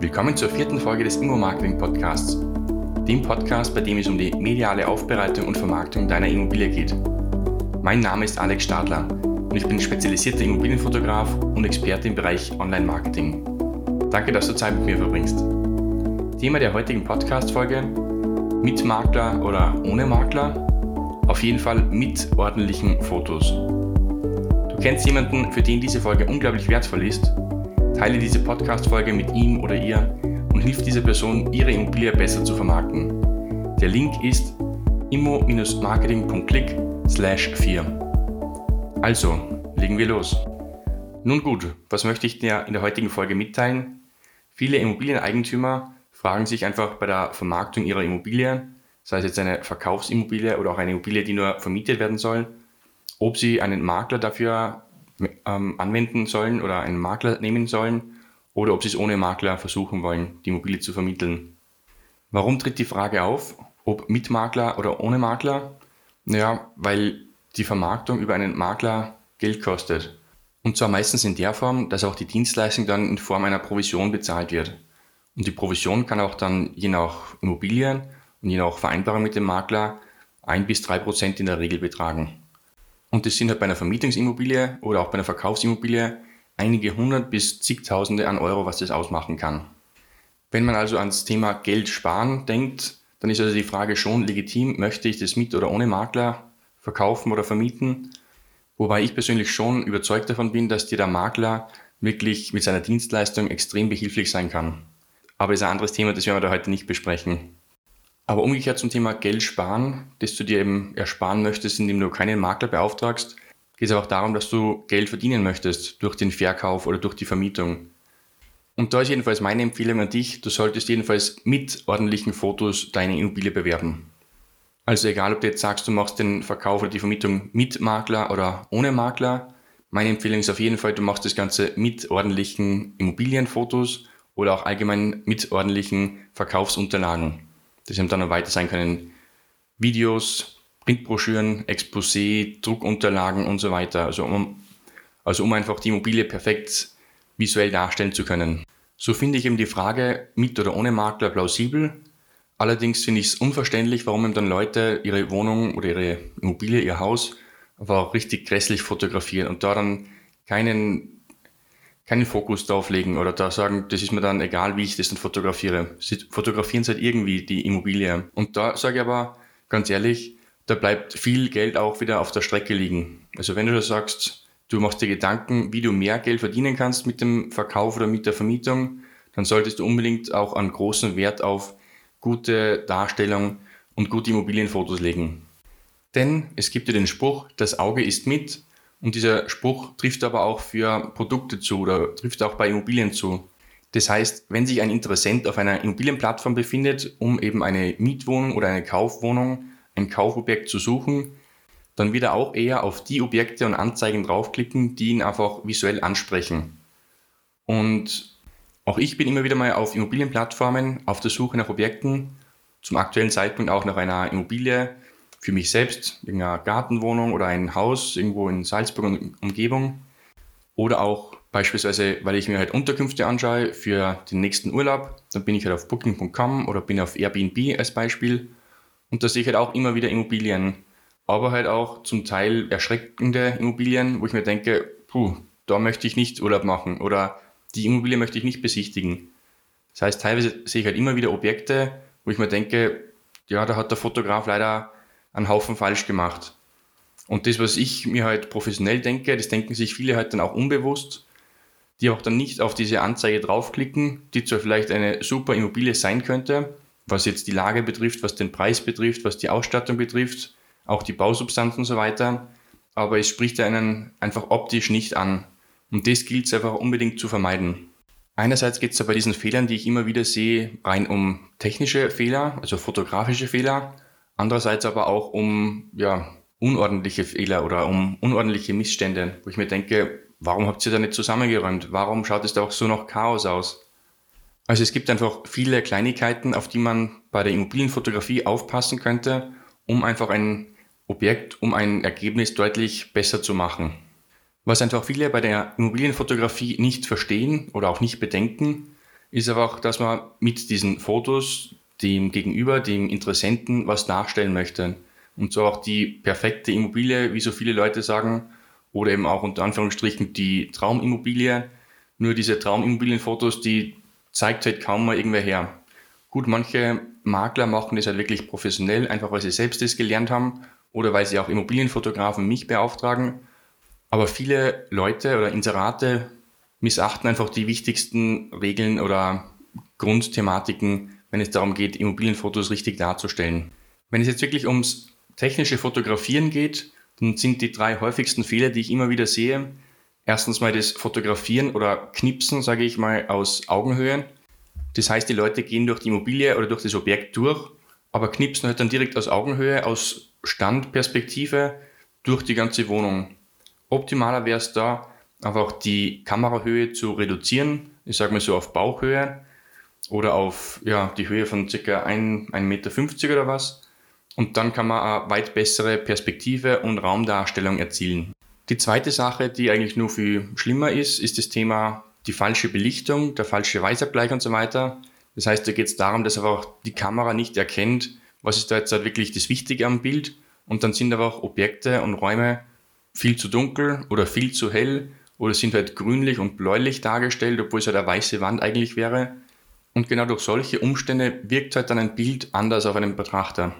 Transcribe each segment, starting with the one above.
Willkommen zur vierten Folge des Immo-Marketing Podcasts, dem Podcast, bei dem es um die mediale Aufbereitung und Vermarktung deiner Immobilie geht. Mein Name ist Alex Stadler und ich bin spezialisierter Immobilienfotograf und Experte im Bereich Online-Marketing. Danke, dass du Zeit mit mir verbringst. Thema der heutigen Podcast-Folge: mit Makler oder ohne Makler? Auf jeden Fall mit ordentlichen Fotos. Du kennst jemanden, für den diese Folge unglaublich wertvoll ist Teile diese Podcast-Folge mit ihm oder ihr und hilf dieser Person, ihre Immobilie besser zu vermarkten. Der Link ist immo-marketing.click slash 4. Also, legen wir los. Nun gut, was möchte ich dir in der heutigen Folge mitteilen? Viele Immobilieneigentümer fragen sich einfach bei der Vermarktung ihrer Immobilie, sei es jetzt eine Verkaufsimmobilie oder auch eine Immobilie, die nur vermietet werden soll, ob sie einen Makler dafür ähm, anwenden sollen oder einen Makler nehmen sollen oder ob sie es ohne Makler versuchen wollen, die Immobilie zu vermitteln. Warum tritt die Frage auf, ob mit Makler oder ohne Makler? Naja, weil die Vermarktung über einen Makler Geld kostet. Und zwar meistens in der Form, dass auch die Dienstleistung dann in Form einer Provision bezahlt wird. Und die Provision kann auch dann je nach Immobilien und je nach Vereinbarung mit dem Makler ein bis drei Prozent in der Regel betragen. Und das sind halt bei einer Vermietungsimmobilie oder auch bei einer Verkaufsimmobilie einige hundert bis zigtausende an Euro, was das ausmachen kann. Wenn man also ans Thema Geld sparen denkt, dann ist also die Frage schon legitim, möchte ich das mit oder ohne Makler verkaufen oder vermieten? Wobei ich persönlich schon überzeugt davon bin, dass dir der Makler wirklich mit seiner Dienstleistung extrem behilflich sein kann. Aber das ist ein anderes Thema, das werden wir da heute nicht besprechen. Aber umgekehrt zum Thema Geld sparen, das du dir eben ersparen möchtest, indem du keinen Makler beauftragst, geht es auch darum, dass du Geld verdienen möchtest durch den Verkauf oder durch die Vermietung. Und da ist jedenfalls meine Empfehlung an dich, du solltest jedenfalls mit ordentlichen Fotos deine Immobilie bewerben. Also egal, ob du jetzt sagst, du machst den Verkauf oder die Vermietung mit Makler oder ohne Makler, meine Empfehlung ist auf jeden Fall, du machst das Ganze mit ordentlichen Immobilienfotos oder auch allgemein mit ordentlichen Verkaufsunterlagen. Das haben dann noch weiter sein können Videos, Printbroschüren, Exposé, Druckunterlagen und so weiter. Also um, also um einfach die Immobilie perfekt visuell darstellen zu können. So finde ich eben die Frage mit oder ohne Makler plausibel. Allerdings finde ich es unverständlich, warum eben dann Leute ihre Wohnung oder ihre Immobilie, ihr Haus einfach auch richtig grässlich fotografieren und da dann keinen keinen Fokus drauf legen oder da sagen, das ist mir dann egal, wie ich das dann fotografiere. Sie fotografieren halt irgendwie die Immobilie. Und da sage ich aber ganz ehrlich, da bleibt viel Geld auch wieder auf der Strecke liegen. Also wenn du sagst, du machst dir Gedanken, wie du mehr Geld verdienen kannst mit dem Verkauf oder mit der Vermietung, dann solltest du unbedingt auch einen großen Wert auf gute Darstellung und gute Immobilienfotos legen. Denn es gibt ja den Spruch, das Auge ist mit und dieser Spruch trifft aber auch für Produkte zu oder trifft auch bei Immobilien zu. Das heißt, wenn sich ein Interessent auf einer Immobilienplattform befindet, um eben eine Mietwohnung oder eine Kaufwohnung, ein Kaufobjekt zu suchen, dann wird er auch eher auf die Objekte und Anzeigen draufklicken, die ihn einfach visuell ansprechen. Und auch ich bin immer wieder mal auf Immobilienplattformen auf der Suche nach Objekten, zum aktuellen Zeitpunkt auch nach einer Immobilie, für mich selbst, irgendeine Gartenwohnung oder ein Haus irgendwo in Salzburg und Umgebung. Oder auch beispielsweise, weil ich mir halt Unterkünfte anschaue für den nächsten Urlaub, dann bin ich halt auf booking.com oder bin auf Airbnb als Beispiel. Und da sehe ich halt auch immer wieder Immobilien. Aber halt auch zum Teil erschreckende Immobilien, wo ich mir denke, puh, da möchte ich nicht Urlaub machen oder die Immobilie möchte ich nicht besichtigen. Das heißt, teilweise sehe ich halt immer wieder Objekte, wo ich mir denke, ja, da hat der Fotograf leider einen Haufen falsch gemacht. Und das, was ich mir halt professionell denke, das denken sich viele halt dann auch unbewusst, die auch dann nicht auf diese Anzeige draufklicken, die zwar vielleicht eine super Immobilie sein könnte, was jetzt die Lage betrifft, was den Preis betrifft, was die Ausstattung betrifft, auch die Bausubstanz und so weiter, aber es spricht einen einfach optisch nicht an. Und das gilt es einfach unbedingt zu vermeiden. Einerseits geht es da bei diesen Fehlern, die ich immer wieder sehe, rein um technische Fehler, also fotografische Fehler, Andererseits aber auch um ja, unordentliche Fehler oder um unordentliche Missstände, wo ich mir denke, warum habt ihr da nicht zusammengeräumt? Warum schaut es da auch so noch Chaos aus? Also es gibt einfach viele Kleinigkeiten, auf die man bei der Immobilienfotografie aufpassen könnte, um einfach ein Objekt, um ein Ergebnis deutlich besser zu machen. Was einfach viele bei der Immobilienfotografie nicht verstehen oder auch nicht bedenken, ist aber auch, dass man mit diesen Fotos dem Gegenüber, dem Interessenten was nachstellen möchte. Und so auch die perfekte Immobilie, wie so viele Leute sagen, oder eben auch unter Anführungsstrichen die Traumimmobilie. Nur diese Traumimmobilienfotos, die zeigt halt kaum mal irgendwer her. Gut, manche Makler machen das halt wirklich professionell, einfach weil sie selbst das gelernt haben oder weil sie auch Immobilienfotografen mich beauftragen. Aber viele Leute oder Inserate missachten einfach die wichtigsten Regeln oder Grundthematiken, wenn es darum geht, Immobilienfotos richtig darzustellen. Wenn es jetzt wirklich ums technische Fotografieren geht, dann sind die drei häufigsten Fehler, die ich immer wieder sehe, erstens mal das Fotografieren oder Knipsen, sage ich mal, aus Augenhöhe. Das heißt, die Leute gehen durch die Immobilie oder durch das Objekt durch, aber knipsen halt dann direkt aus Augenhöhe, aus Standperspektive durch die ganze Wohnung. Optimaler wäre es da, einfach die Kamerahöhe zu reduzieren, ich sage mal so auf Bauchhöhe oder auf ja, die Höhe von ca. 1,50 Meter oder was. Und dann kann man eine weit bessere Perspektive und Raumdarstellung erzielen. Die zweite Sache, die eigentlich nur viel schlimmer ist, ist das Thema die falsche Belichtung, der falsche Weißabgleich und so weiter. Das heißt, da geht es darum, dass einfach die Kamera nicht erkennt, was ist da jetzt halt wirklich das Wichtige am Bild. Und dann sind aber auch Objekte und Räume viel zu dunkel oder viel zu hell oder sind halt grünlich und bläulich dargestellt, obwohl es halt eine weiße Wand eigentlich wäre. Und genau durch solche Umstände wirkt halt dann ein Bild anders auf einen Betrachter.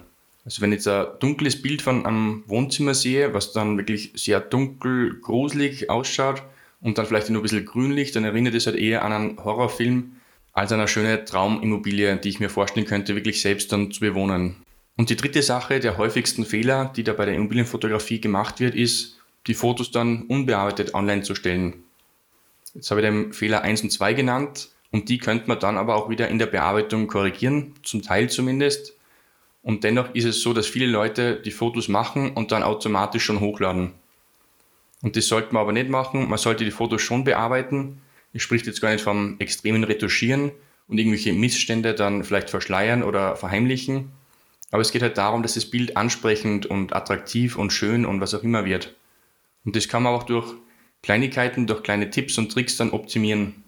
Also wenn ich jetzt ein dunkles Bild von einem Wohnzimmer sehe, was dann wirklich sehr dunkel, gruselig ausschaut und dann vielleicht nur ein bisschen grünlich, dann erinnert es halt eher an einen Horrorfilm als an eine schöne Traumimmobilie, die ich mir vorstellen könnte, wirklich selbst dann zu bewohnen. Und die dritte Sache, der häufigsten Fehler, die da bei der Immobilienfotografie gemacht wird, ist, die Fotos dann unbearbeitet online zu stellen. Jetzt habe ich den Fehler 1 und 2 genannt und die könnte man dann aber auch wieder in der Bearbeitung korrigieren, zum Teil zumindest. Und dennoch ist es so, dass viele Leute die Fotos machen und dann automatisch schon hochladen. Und das sollte man aber nicht machen. Man sollte die Fotos schon bearbeiten. Ich spreche jetzt gar nicht vom extremen Retuschieren und irgendwelche Missstände dann vielleicht verschleiern oder verheimlichen. Aber es geht halt darum, dass das Bild ansprechend und attraktiv und schön und was auch immer wird. Und das kann man auch durch Kleinigkeiten, durch kleine Tipps und Tricks dann optimieren.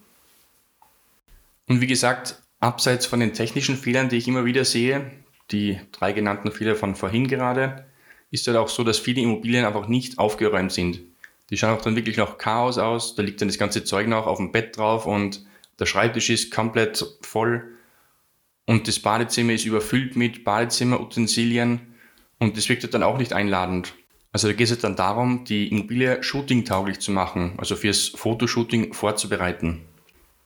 Und wie gesagt, abseits von den technischen Fehlern, die ich immer wieder sehe, die drei genannten Fehler von vorhin gerade, ist halt auch so, dass viele Immobilien einfach nicht aufgeräumt sind. Die schauen auch dann wirklich noch Chaos aus, da liegt dann das ganze Zeug noch auf dem Bett drauf und der Schreibtisch ist komplett voll und das Badezimmer ist überfüllt mit Badezimmerutensilien und das wirkt halt dann auch nicht einladend. Also da geht es halt dann darum, die Immobilie shootingtauglich zu machen, also fürs Fotoshooting vorzubereiten.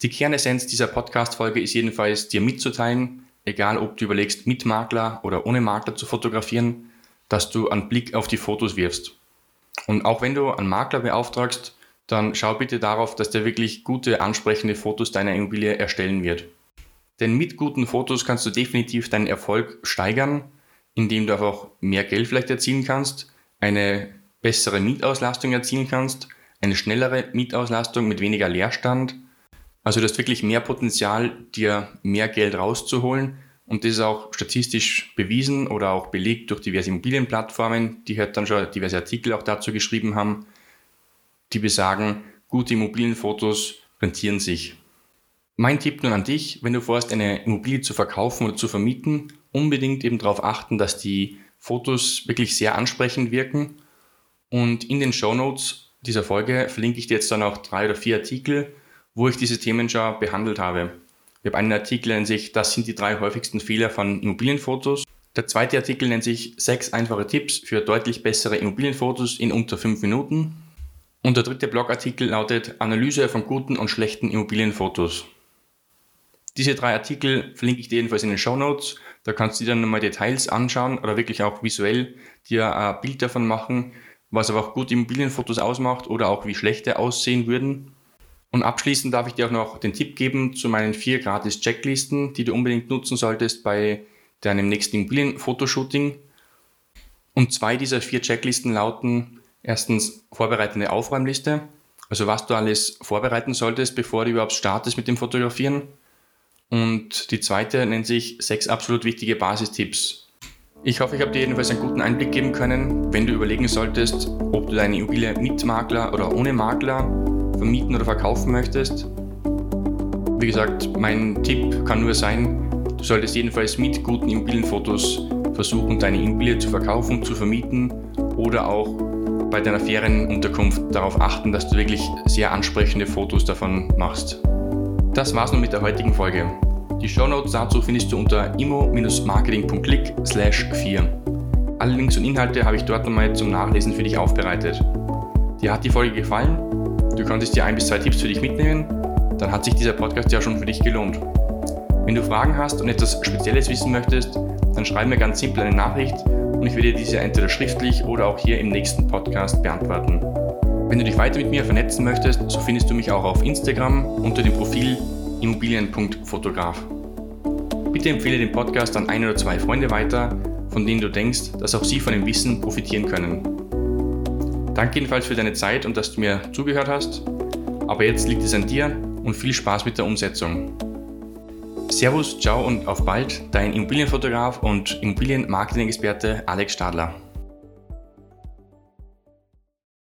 Die Kernessenz dieser Podcast-Folge ist jedenfalls, dir mitzuteilen, egal ob du überlegst, mit Makler oder ohne Makler zu fotografieren, dass du einen Blick auf die Fotos wirfst. Und auch wenn du einen Makler beauftragst, dann schau bitte darauf, dass der wirklich gute, ansprechende Fotos deiner Immobilie erstellen wird. Denn mit guten Fotos kannst du definitiv deinen Erfolg steigern, indem du einfach mehr Geld vielleicht erzielen kannst, eine bessere Mietauslastung erzielen kannst, eine schnellere Mietauslastung mit weniger Leerstand also du hast wirklich mehr Potenzial, dir mehr Geld rauszuholen. Und das ist auch statistisch bewiesen oder auch belegt durch diverse Immobilienplattformen, die halt dann schon diverse Artikel auch dazu geschrieben haben, die besagen, gute Immobilienfotos rentieren sich. Mein Tipp nun an dich, wenn du vorhast, eine Immobilie zu verkaufen oder zu vermieten, unbedingt eben darauf achten, dass die Fotos wirklich sehr ansprechend wirken. Und in den Show Notes dieser Folge verlinke ich dir jetzt dann auch drei oder vier Artikel, wo ich diese Themen schon behandelt habe. Ich habe einen Artikel, nennt sich, das sind die drei häufigsten Fehler von Immobilienfotos. Der zweite Artikel nennt sich sechs einfache Tipps für deutlich bessere Immobilienfotos in unter fünf Minuten. Und der dritte Blogartikel lautet Analyse von guten und schlechten Immobilienfotos. Diese drei Artikel verlinke ich dir jedenfalls in den Show Notes. Da kannst du dir dann nochmal Details anschauen oder wirklich auch visuell dir ein Bild davon machen, was aber auch gute Immobilienfotos ausmacht oder auch wie schlechte aussehen würden. Und abschließend darf ich dir auch noch den Tipp geben zu meinen vier gratis Checklisten, die du unbedingt nutzen solltest bei deinem nächsten Immobilien-Fotoshooting. Und zwei dieser vier Checklisten lauten erstens vorbereitende Aufräumliste, also was du alles vorbereiten solltest, bevor du überhaupt startest mit dem Fotografieren. Und die zweite nennt sich sechs absolut wichtige Basistipps. Ich hoffe, ich habe dir jedenfalls einen guten Einblick geben können, wenn du überlegen solltest, ob du deine Immobilie mit Makler oder ohne Makler vermieten oder verkaufen möchtest. wie gesagt, mein Tipp kann nur sein, du solltest jedenfalls mit guten Immobilienfotos versuchen, deine Immobilie zu verkaufen, zu vermieten oder auch bei deiner Ferienunterkunft darauf achten, dass du wirklich sehr ansprechende Fotos davon machst. Das war's nun mit der heutigen Folge. Die Shownotes dazu findest du unter immo-marketing.click 4. Alle Links und Inhalte habe ich dort nochmal zum Nachlesen für dich aufbereitet. Dir hat die Folge gefallen? Du konntest dir ein bis zwei Tipps für dich mitnehmen? Dann hat sich dieser Podcast ja schon für dich gelohnt. Wenn du Fragen hast und etwas Spezielles wissen möchtest, dann schreib mir ganz simpel eine Nachricht und ich werde diese entweder schriftlich oder auch hier im nächsten Podcast beantworten. Wenn du dich weiter mit mir vernetzen möchtest, so findest du mich auch auf Instagram unter dem Profil immobilien.fotograf. Bitte empfehle den Podcast an ein oder zwei Freunde weiter, von denen du denkst, dass auch sie von dem Wissen profitieren können. Danke jedenfalls für deine Zeit und dass du mir zugehört hast. Aber jetzt liegt es an dir und viel Spaß mit der Umsetzung. Servus, ciao und auf bald, dein Immobilienfotograf und Immobilienmarketing-Experte Alex Stadler.